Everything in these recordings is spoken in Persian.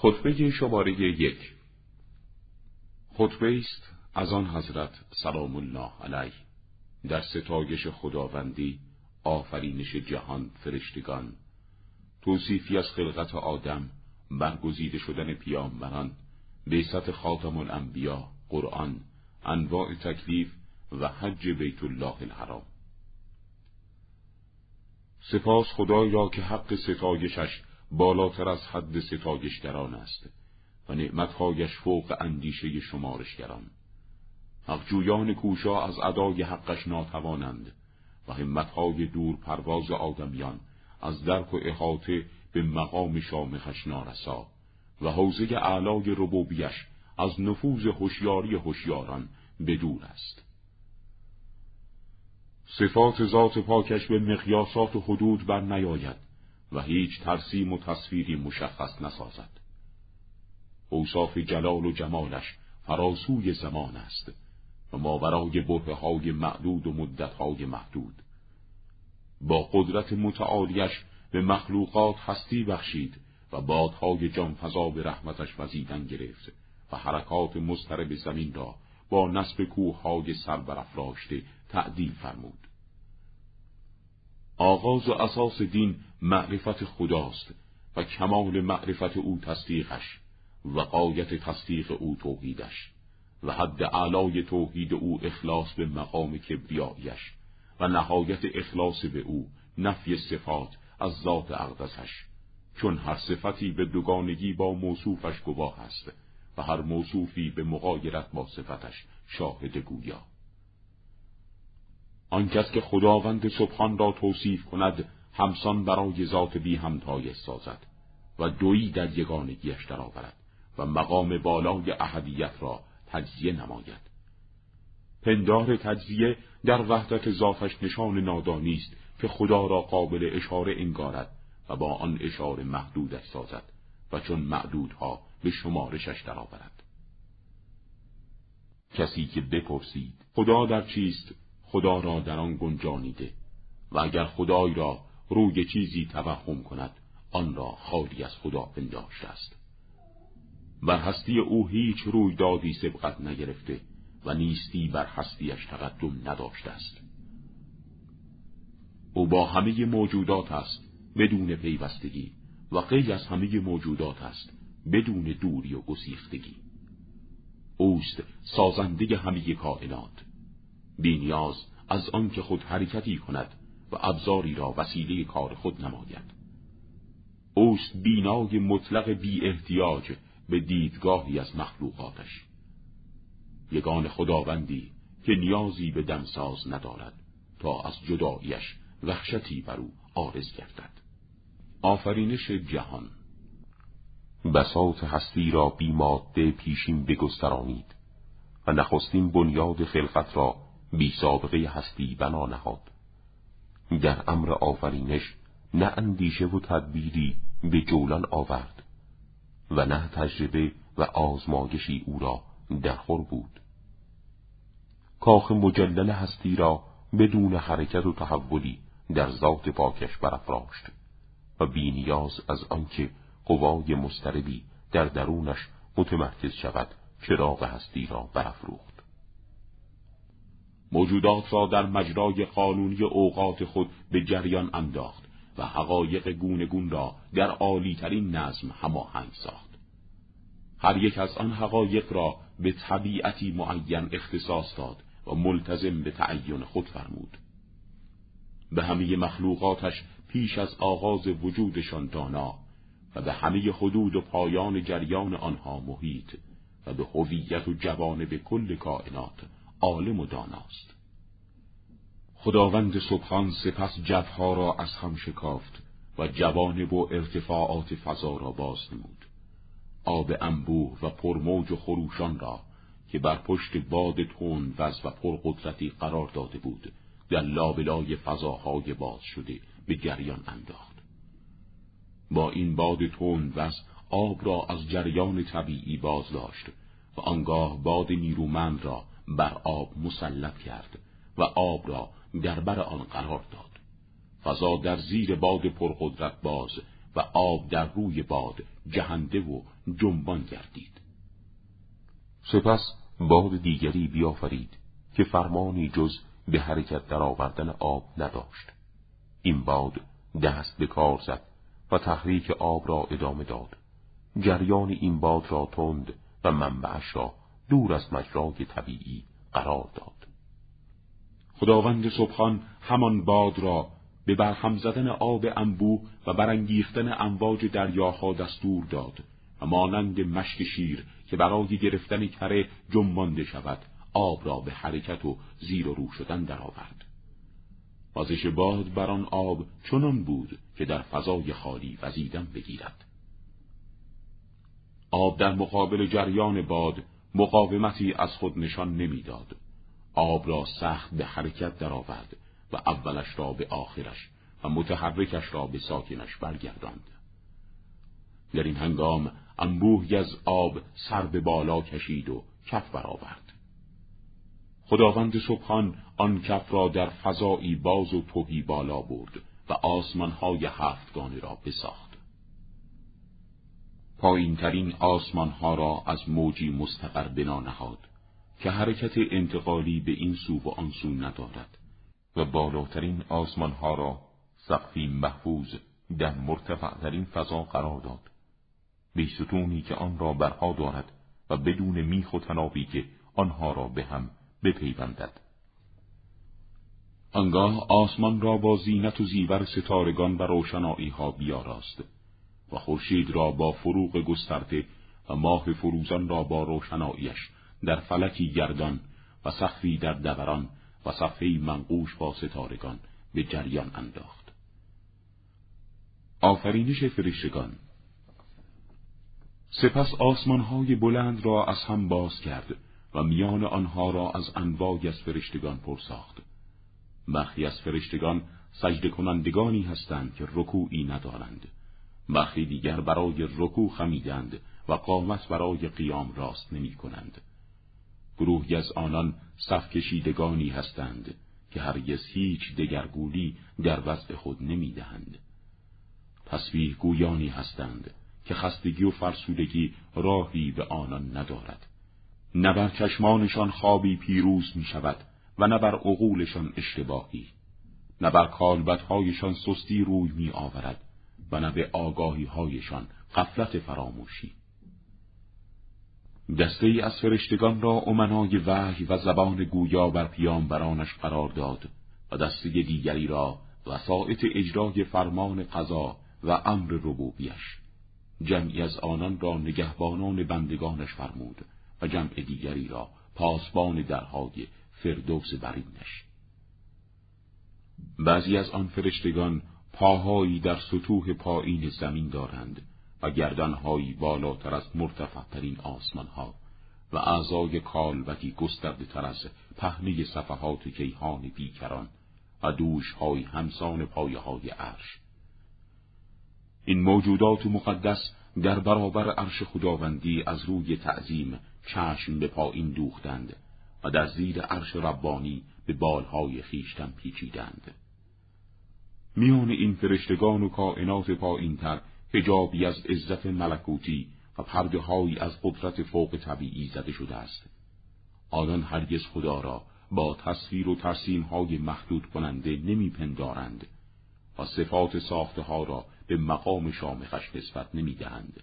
خطبه شماره یک. خطبه است از آن حضرت سلام الله علیه. در ستایش خداوندی آفرینش جهان فرشتگان. توصیفی از خلقت آدم برگزیده شدن پیامبران بیست خاتم الانبیا قرآن انواع تکلیف و حج بیت الله الحرام. سپاس خدایا که حق ستایشش بالاتر از حد ستایشگران است و نعمتهایش فوق اندیشه شمارشگران. حقجویان کوشا از ادای حقش ناتوانند و همتهای دور پرواز آدمیان از درک و احاطه به مقام شامخش نارسا و حوزه اعلای ربوبیش از نفوذ هوشیاری هوشیاران بدور است. صفات ذات پاکش به مقیاسات و حدود بر نیاید و هیچ ترسیم و تصویری مشخص نسازد. اوصاف جلال و جمالش فراسوی زمان است و ماورای بره های معدود و مدت های محدود. با قدرت متعالیش به مخلوقات هستی بخشید و بادهای جانفضا به رحمتش وزیدن گرفت و حرکات مضطرب زمین را با نصب کوههای سر برافراشته تعدیل فرمود. آغاز و اساس دین معرفت خداست و کمال معرفت او تصدیقش و قایت تصدیق او توحیدش و حد اعلای توحید او اخلاص به مقام کبریایش و نهایت اخلاص به او نفی صفات از ذات اقدسش. چون هر صفتی به دوگانگی با موصوفش گواه است و هر موصوفی به مقایرت با صفتش شاهد گویا. آنکس که خداوند سبحان را توصیف کند همسان برای ذات بی همتای سازد و دویی در یگانگیش درآورد و مقام بالای احدیت را تجزیه نماید. پندار تجزیه در وحدت ذاتش نشان نادانی است که خدا را قابل اشاره انگارد و با آن اشاره محدودش سازد و چون معدودها به شمارشش درآورد. کسی که بپرسید خدا در چیست؟ خدا را در آن گنجانیده و اگر خدای را روی چیزی توهم کند آن را خالی از خدا پنداشته است. بر هستی او هیچ روی دادی سبقت نگرفته و نیستی بر هستیش تقدم نداشته است. او با همه موجودات است بدون پیوستگی و غیر از همه موجودات است بدون دوری و گسیختگی. اوست سازنده همه کائنات. بینیاز از آنکه خود حرکتی کند و ابزاری را وسیله کار خود نماید. اوست بینای مطلق بی احتیاج به دیدگاهی از مخلوقاتش. یگان خداوندی که نیازی به دمساز ندارد تا از جداییش وحشتی بر او آرز گردد. آفرینش جهان. بساط هستی را بی ماده پیشین بگسترانید و نخستین بنیاد خلقت را بی سابقه هستی بنا نهاد. در امر آفرینش نه اندیشه و تدبیری به جولان آورد و نه تجربه و آزمایشی او را درخور بود. کاخ مجلل هستی را بدون حرکت و تحولی در ذات پاکش برافراشت و بینیاز از آنکه قوای مستربی در درونش متمرکز شود چراغ هستی را برافروخت. موجودات را در مجرای قانونی اوقات خود به جریان انداخت و حقایق گونگون را در عالیترین نظم هماهنگ ساخت. هر یک از آن حقایق را به طبیعتی معین اختصاص داد و ملتزم به تعین خود فرمود. به همه مخلوقاتش پیش از آغاز وجودشان دانا و به همه حدود و پایان جریان آنها محیط و به هویت و جوانب کل کائنات عالم و داناست. خداوند سبحان سپس جبها را از هم شکافت و جوانب و ارتفاعات فضا را باز نمود. آب انبوه و پرموج و خروشان را که بر پشت باد تون وز و پرقدرتی قرار داده بود در لابلای فضاهای باز شده به جریان انداخت. با این باد تون وز آب را از جریان طبیعی باز داشت و آنگاه باد نیرومند را بر آب مسلط کرد و آب را در بر آن قرار داد. فضا در زیر باد پرقدرت باز و آب در روی باد جهنده و جنبان گردید. سپس باد دیگری بیافرید که فرمانی جز به حرکت در آوردن آب نداشت. این باد دست به کار زد و تحریک آب را ادامه داد. جریان این باد را تند و منبعش را دور از مجرای طبیعی قرار داد خداوند سبحان همان باد را به برهم زدن آب انبوه و برانگیختن امواج دریاها دستور داد و مانند مشک شیر که برای گرفتن کره جنبانده شود آب را به حرکت و زیر و رو شدن درآورد. بازش باد بر آن آب چنان بود که در فضای خالی وزیدن بگیرد. آب در مقابل جریان باد مقاومتی از خود نشان نمی‌داد. آب را سخت به حرکت درآورد و اولش را به آخرش و متحرکش را به ساکنش برگرداند. در این هنگام انبوهی از آب سر به بالا کشید و کف برآورد. خداوند سبحان آن کف را در فضایی باز و توهی بالا برد و آسمانهای هفتگانه را بساخت. پایین ترین آسمان ها را از موجی مستقر بنا نهاد که حرکت انتقالی به این سو و آن سو ندارد و بالاترین آسمان ها را سقفی محفوظ در مرتفعترین فضا قرار داد. بیستونی که آن را برها دارد و بدون میخ و تنابی که آنها را به هم بپیوندد. آنگاه آسمان را با زینت و زیور ستارگان و روشنایی ها بیاراست. و خورشید را با فروغ گسترده و ماه فروزان را با روشناییش در فلکی گردان و سخفی در دوران و صفحه منقوش با ستارگان به جریان انداخت. آفرینش فرشتگان سپس آسمانهای بلند را از هم باز کرد و میان آنها را از انواعی از فرشتگان پرساخت. برخی از فرشتگان سجده کنندگانی هستند که رکوعی ندارند. برخی دیگر برای رکوع خمیدند و قامت برای قیام راست نمی کنند. گروهی از آنان صف کشیدگانی هستند که هرگز هیچ دگرگولی در وضع خود نمی دهند. تصویح گویانی هستند که خستگی و فرسودگی راهی به آنان ندارد. نه بر چشمانشان خوابی پیروز می شود و نه بر عقولشان اشتباهی. نه بر کالبتهایشان سستی روی می آورد و نه به آگاهی هایشان قفلت فراموشی. دسته ای از فرشتگان را امنای وحی و زبان گویا بر برانش قرار داد و دسته دیگری را وسائط اجرای فرمان قضا و امر ربوبیش جمعی از آنان را نگهبانان بندگانش فرمود و جمع دیگری را پاسبان درهای فردوس برینش بعضی از آن فرشتگان پاهایی در سطوح پایین زمین دارند و گردنهایی بالاتر از مرتفعترین آسمانها و اعضای کالبکی گسترده تر از پهنه صفحات کیهان بیکران و دوشهای همسان پایه های عرش. این موجودات مقدس در برابر عرش خداوندی از روی تعظیم چشم به پایین دوختند و در زیر عرش ربانی به بالهای خیشتن پیچیدند. میان این فرشتگان و کائنات پایینتر هجابی از عزت ملکوتی و پرده از قدرت فوق طبیعی زده شده است. آنان هرگز خدا را با تصویر و ترسیم های محدود کننده نمیپندارند و صفات ساخته ها را به مقام شامخش نسبت نمی‌دهند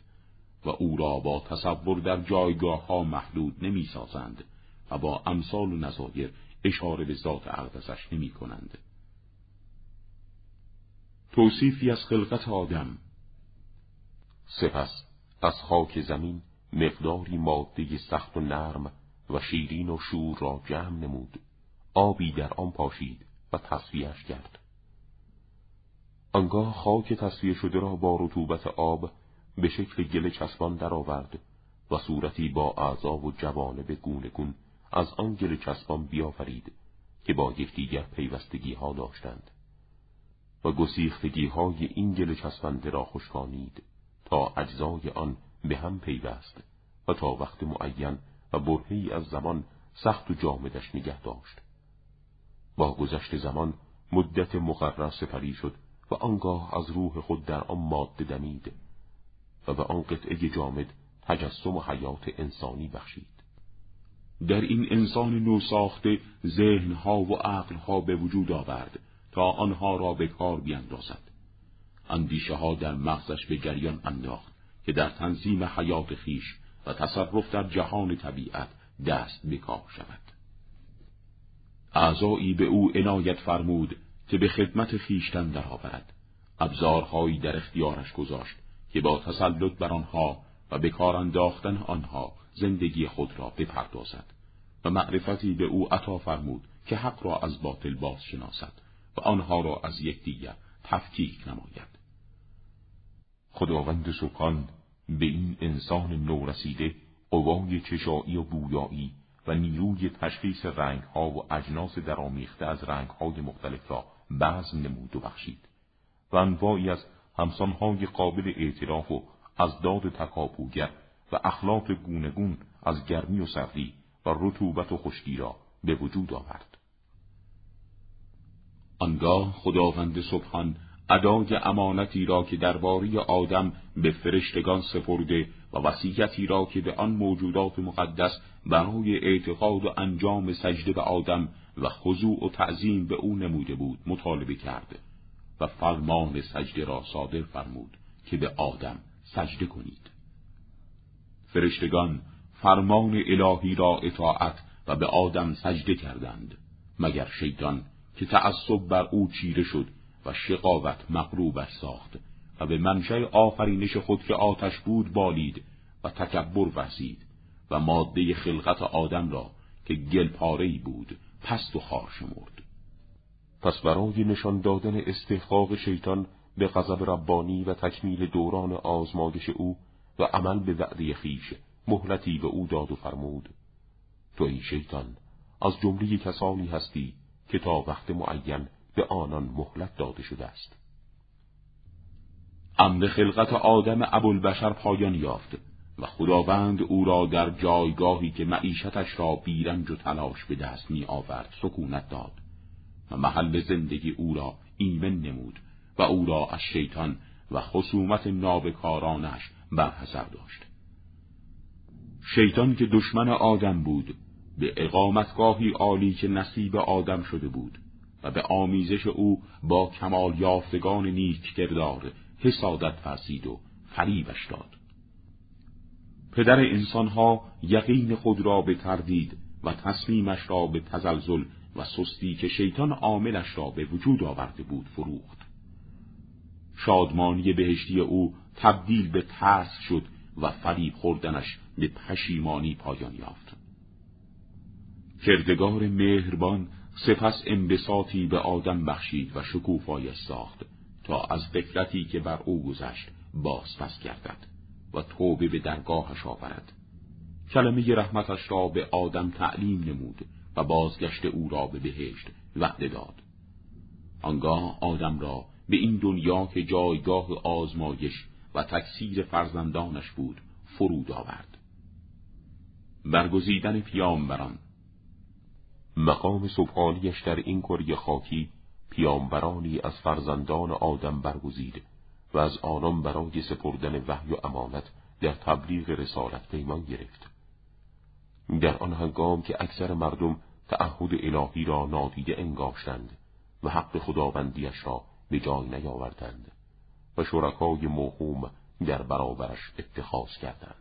و او را با تصور در جایگاه ها محدود نمی سازند و با امثال و نظایر اشاره به ذات اقدسش نمی کنند. توصیفی از خلقت آدم. سپس از خاک زمین مقداری ماده سخت و نرم و شیرین و شور را جمع نمود. آبی در آن پاشید و تصفیهش کرد. آنگاه خاک تصفیه شده را با رطوبت آب به شکل گل چسبان درآورد و صورتی با اعضا و جوانب گونه گون از آن گل چسبان بیافرید که با یکدیگر پیوستگی ها داشتند. و گسیختگی های این گل چسبنده را خشکانید تا اجزای آن به هم پیوست و تا وقت معین و برهی از زمان سخت و جامدش نگه داشت. با گذشت زمان مدت مقرر سپری شد و آنگاه از روح خود در آن ماده دمید و به آن قطعه جامد تجسم و حیات انسانی بخشید. در این انسان نو ساخته ذهنها و عقلها به وجود آورد تا آنها را به کار بیندازد. اندیشه ها در مغزش به جریان انداخت که در تنظیم حیات خیش و تصرف در جهان طبیعت دست به کار شود. اعضایی به او عنایت فرمود که به خدمت خیشتن درآورد. ابزارهایی در اختیارش گذاشت که با تسلط بر آنها و به کار انداختن آنها زندگی خود را بپردازد و معرفتی به او عطا فرمود که حق را از باطل باز شناسد و آنها را از یکدیگر تفکیک نماید خداوند سبحان به این انسان نورسیده قوای چشایی و بویایی و نیروی تشخیص رنگها و اجناس درامیخته از رنگهای مختلف را بعض نمود و بخشید و انواعی از همسانهای قابل اعتراف و از داد تکاپوگر و اخلاق گونگون از گرمی و سردی و رطوبت و خشکی را به وجود آورد. آنگاه خداوند سبحان ادای امانتی را که درباره آدم به فرشتگان سپرده و وصیتی را که به آن موجودات مقدس برای اعتقاد و انجام سجده به آدم و خضوع و تعظیم به او نموده بود مطالبه کرد و فرمان سجده را صادر فرمود که به آدم سجده کنید. فرشتگان فرمان الهی را اطاعت و به آدم سجده کردند مگر شیطان که تعصب بر او چیره شد و شقاوت مغروبش ساخت و به منشأ آفرینش خود که آتش بود بالید و تکبر وزید و ماده خلقت آدم را که گلپارهی بود پست و خار شمرد. پس برای نشان دادن استحقاق شیطان به غضب ربانی و تکمیل دوران آزمایش او و عمل به وعده خیش مهلتی به او داد و فرمود تو این شیطان از جمله کسانی هستی که تا وقت معین به آنان مهلت داده شده است. امر خلقت آدم ابوالبشر پایان یافت و خداوند او را در جایگاهی که معیشتش را بیرنج و تلاش به دست می آورد سکونت داد و محل زندگی او را ایمن نمود و او را از شیطان و خصومت نابکارانش برحضر داشت. شیطان که دشمن آدم بود به اقامتگاهی عالی که نصیب آدم شده بود و به آمیزش او با کمال یافتگان نیک کردار حسادت فرسید و فریبش داد. پدر انسانها یقین خود را به تردید و تصمیمش را به تزلزل و سستی که شیطان عاملش را به وجود آورده بود فروخت. شادمانی بهشتی او تبدیل به ترس شد و فریب خوردنش به پشیمانی پایان یافت. کردگار مهربان سپس انبساطی به آدم بخشید و شکوفایش ساخت تا از فکرتی که بر او گذشت باز پس گردد و توبه به درگاهش آورد. کلمه رحمتش را به آدم تعلیم نمود و بازگشت او را به بهشت وعده داد. آنگاه آدم را به این دنیا که جایگاه آزمایش و تکثیر فرزندانش بود فرود آورد. برگزیدن پیامبران مقام سبحانیش در این کره خاکی پیامبرانی از فرزندان آدم برگزید و از آنان برای سپردن وحی و امانت در تبلیغ رسالت پیمان گرفت. در آن هنگام که اکثر مردم تعهد الهی را نادیده انگاشتند و حق خداوندیش را به جای نیاوردند و شرکای موهوم در برابرش اتخاذ کردند.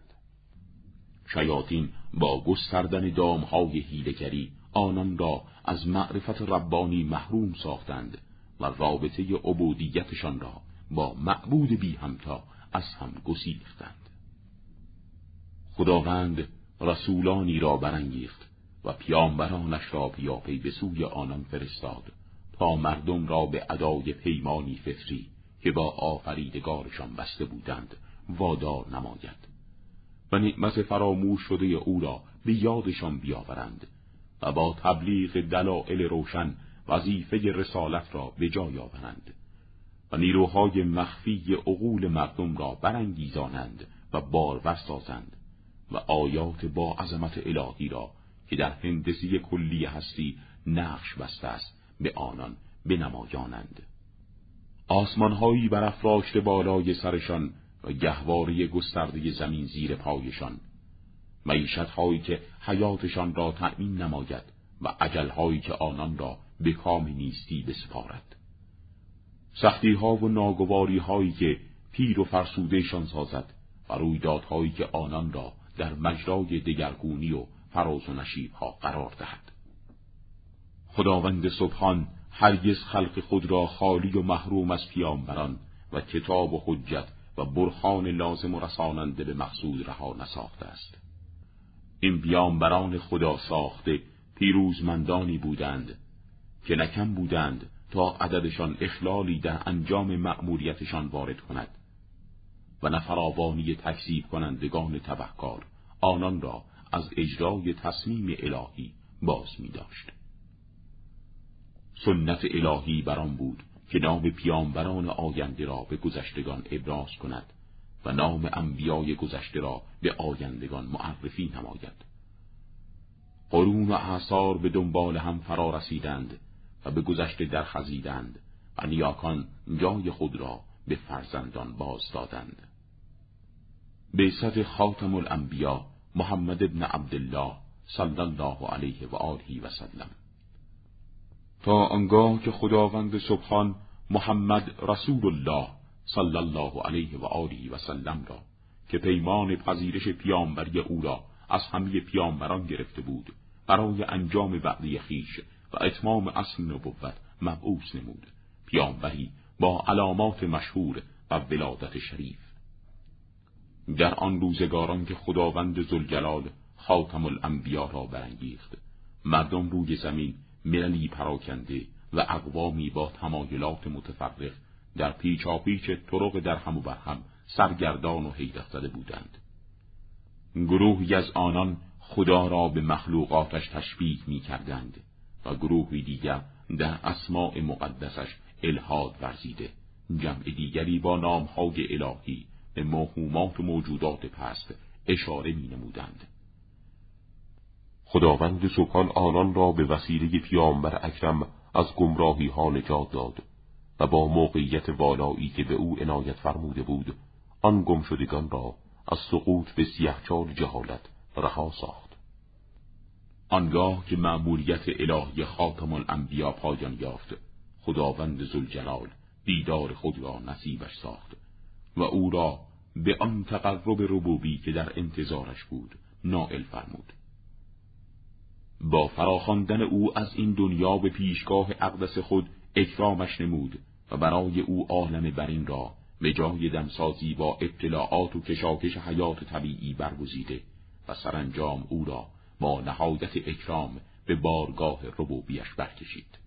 شیاطین با گستردن دامهای هیلگری آنان را از معرفت ربانی محروم ساختند و رابطه عبودیتشان را با معبود بی همتا از هم گسیختند. خداوند رسولانی را برانگیخت و پیامبرانش را پیاپی به سوی آنان فرستاد تا مردم را به ادای پیمانی فطری که با آفریدگارشان بسته بودند وادار نماید. و نعمت فراموش شده او را به یادشان بیاورند و با تبلیغ دلائل روشن وظیفه رسالت را به جای آورند و نیروهای مخفی عقول مردم را برانگیزانند و بارور سازند و آیات با عظمت الهی را که در هندسی کلی هستی نقش بسته است به آنان بنمایانند. آسمانهایی برافراشته بالای سرشان و گهواری گسترده زمین زیر پایشان معیشتهایی که حیاتشان را تأمین نماید و عجلهایی که آنان را به کام نیستی بسپارد. سختی ها و ناگواری هایی که پیر و فرسودهشان سازد و رویدادهایی که آنان را در مجرای دگرگونی و فراز و نشیب ها قرار دهد. خداوند سبحان هرگز خلق خود را خالی و محروم از پیامبران و کتاب و حجت و برهان لازم و رساننده به مقصود رها نساخته است. این پیامبران خدا ساخته پیروزمندانی بودند که نکم بودند تا عددشان اخلالی در انجام مأموریتشان وارد کند و نفراوانی تکذیب کنندگان تبهکار آنان را از اجرای تصمیم الهی باز می داشت. سنت الهی بران بود که نام پیامبران آینده را به گذشتگان ابراز کند و نام انبیای گذشته را به آیندگان معرفی نماید. قرون و اعثار به دنبال هم فرا رسیدند و به گذشته درخزیدند و نیاکان جای خود را به فرزندان باز دادند. به خاتم الانبیا محمد ابن عبدالله صلی الله علیه و آله و سلم تا آنگاه که خداوند سبحان محمد رسول الله صلی الله علیه و آله و سلم را که پیمان پذیرش پیامبری او را از همه پیامبران گرفته بود برای انجام وعده خیش و اتمام اصل نبوت مبعوث نمود. پیامبری با علامات مشهور و ولادت شریف. در آن روزگاران که خداوند زلجلال خاتم الانبیا را برانگیخت مردم روی زمین مللی پراکنده و اقوامی با تمایلات متفرق در پیچاپیچ طرق در هم و برهم سرگردان و حیرت زده بودند گروهی از آنان خدا را به مخلوقاتش تشبیه می کردند و گروهی دیگر در اسماع مقدسش الهاد ورزیده جمع دیگری با نامهای الهی به و موجودات پست اشاره می نمودند. خداوند سبحان آنان را به وسیله پیامبر اکرم از گمراهی ها نجات داد و با موقعیت والایی که به او عنایت فرموده بود آن گمشدگان را از سقوط به سیهچال جهالت رها ساخت. آنگاه که معمولیت الهی خاتم الانبیا پایان یافت خداوند زلجلال دیدار خود را نصیبش ساخت و او را به آن تقرب ربوبی که در انتظارش بود نائل فرمود. با فراخواندن او از این دنیا به پیشگاه اقدس خود اکرامش نمود و برای او عالم برین را به جای دمسازی با اطلاعات و کشاکش حیات طبیعی برگزیده و سرانجام او را با نهایت اکرام به بارگاه ربوبیش برکشید.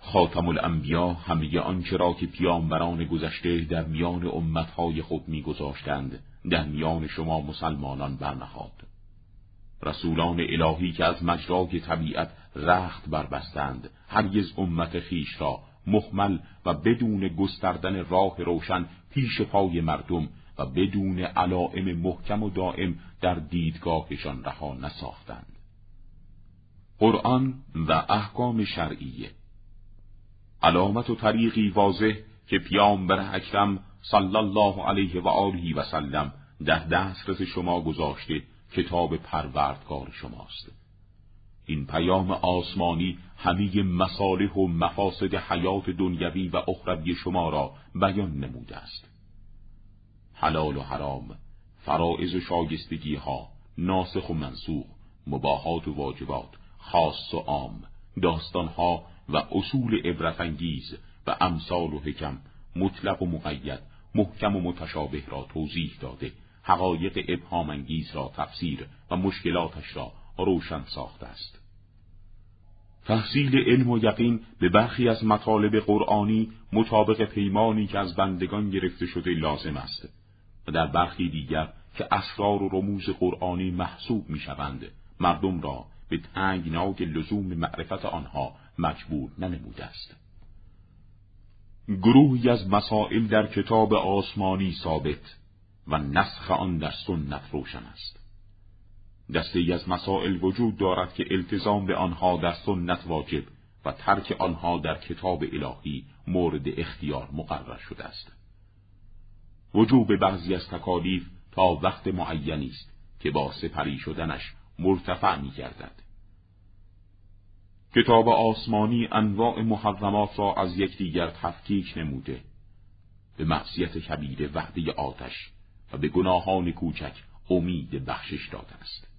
خاتم الانبیا همه آنچه را که پیامبران گذشته در میان امتهای خود میگذاشتند در میان شما مسلمانان برنهاد. رسولان الهی که از مجرای طبیعت رخت بربستند هرگز امت خیش را محمل و بدون گستردن راه روشن پیش پای مردم و بدون علائم محکم و دائم در دیدگاهشان رها نساختند. قرآن و احکام شرعیه. علامت و طریقی واضح که پیامبر اکرم صلی الله علیه و آله و سلم در دسترس شما گذاشته کتاب پروردگار شماست. این پیام آسمانی همه مصالح و مفاسد حیات دنیوی و اخروی شما را بیان نموده است. حلال و حرام فرائض و شایستگی ها ناسخ و منسوخ مباحات و واجبات خاص و عام داستان ها و اصول عبرتانگیز و امثال و حکم مطلق و مقید محکم و متشابه را توضیح داده حقایق ابهام انگیز را تفسیر و مشکلاتش را روشن ساخته است. تحصیل علم و یقین به برخی از مطالب قرآنی مطابق پیمانی که از بندگان گرفته شده لازم است و در برخی دیگر که اسرار و رموز قرآنی محسوب می شوند مردم را به تنگناک لزوم معرفت آنها مجبور ننموده است. گروهی از مسائل در کتاب آسمانی ثابت و نسخ آن در سنت روشن است. دسته ای از مسائل وجود دارد که التزام به آنها در سنت واجب و ترک آنها در کتاب الهی مورد اختیار مقرر شده است. وجوب بعضی از تکالیف تا وقت معینی است که با سپری شدنش مرتفع می گردد. کتاب آسمانی انواع محرمات را از یکدیگر تفکیک نموده. به معصیت کبیر وعده آتش و به گناهان کوچک امید بخشش داده است.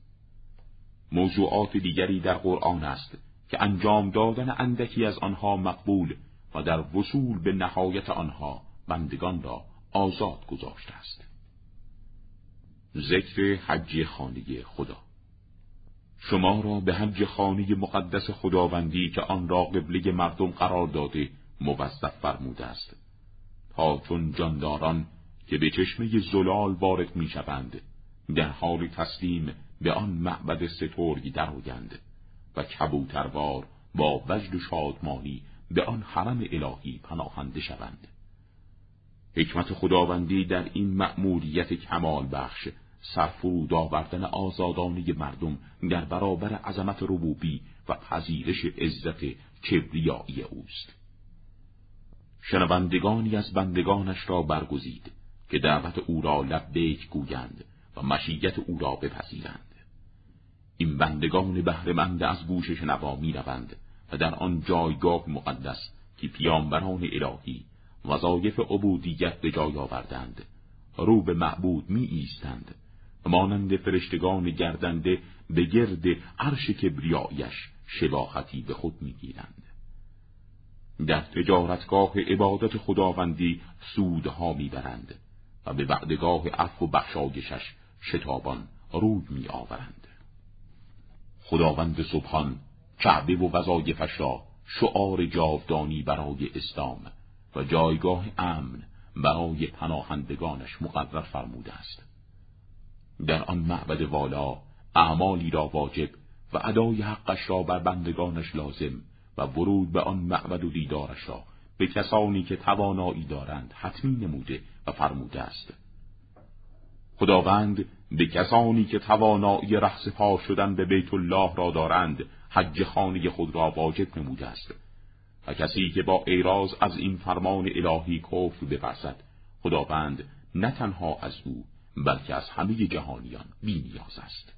موضوعات دیگری در قرآن است که انجام دادن اندکی از آنها مقبول و در وصول به نهایت آنها بندگان را آزاد گذاشته است. ذکر حج خانه خدا. شما را به حج خانه مقدس خداوندی که آن را قبله مردم قرار داده موظف فرموده است. تا چون جانداران که به چشمه زلال وارد می‌شوند در حال تسلیم به آن معبد سترگی درآیند و کبوتروار با وجد و شادمانی به آن حرم الهی پناهنده شوند. حکمت خداوندی در این مأموریت کمال بخش سرفرود آوردن آزادانه مردم در برابر عظمت ربوبی و پذیرش عزت کبریایی اوست. شنوندگانی از بندگانش را برگزید که دعوت او را لبیک گویند و مشیت او را بپذیرند. این بندگان بهرهمند از گوش شنوا می و در آن جایگاه مقدس که پیامبران الهی وظایف عبودیت به جای آوردند رو به معبود می ایستند مانند فرشتگان گردنده به گرد عرش کبریایش شباهتی به خود می‌گیرند. در تجارتگاه عبادت خداوندی سودها می‌برند و به بعدگاه عفو و بخشایشش شتابان روی میآورند. خداوند سبحان کعبه و وظایفش را شعار جاودانی برای اسلام و جایگاه امن برای پناهندگانش مقرر فرموده است. در آن معبد والا اعمالی را واجب و ادای حقش را بر بندگانش لازم و ورود به آن معبد و دیدارش را به کسانی که توانایی دارند حتمی نموده و فرموده است. خداوند به کسانی که توانایی پا شدن به بیت الله را دارند حج خانه خود را واجب نموده است. و کسی که با ایراز از این فرمان الهی کفر بپرسد خداوند نه تنها از او بلکه از همه جهانیان بی نیاز است.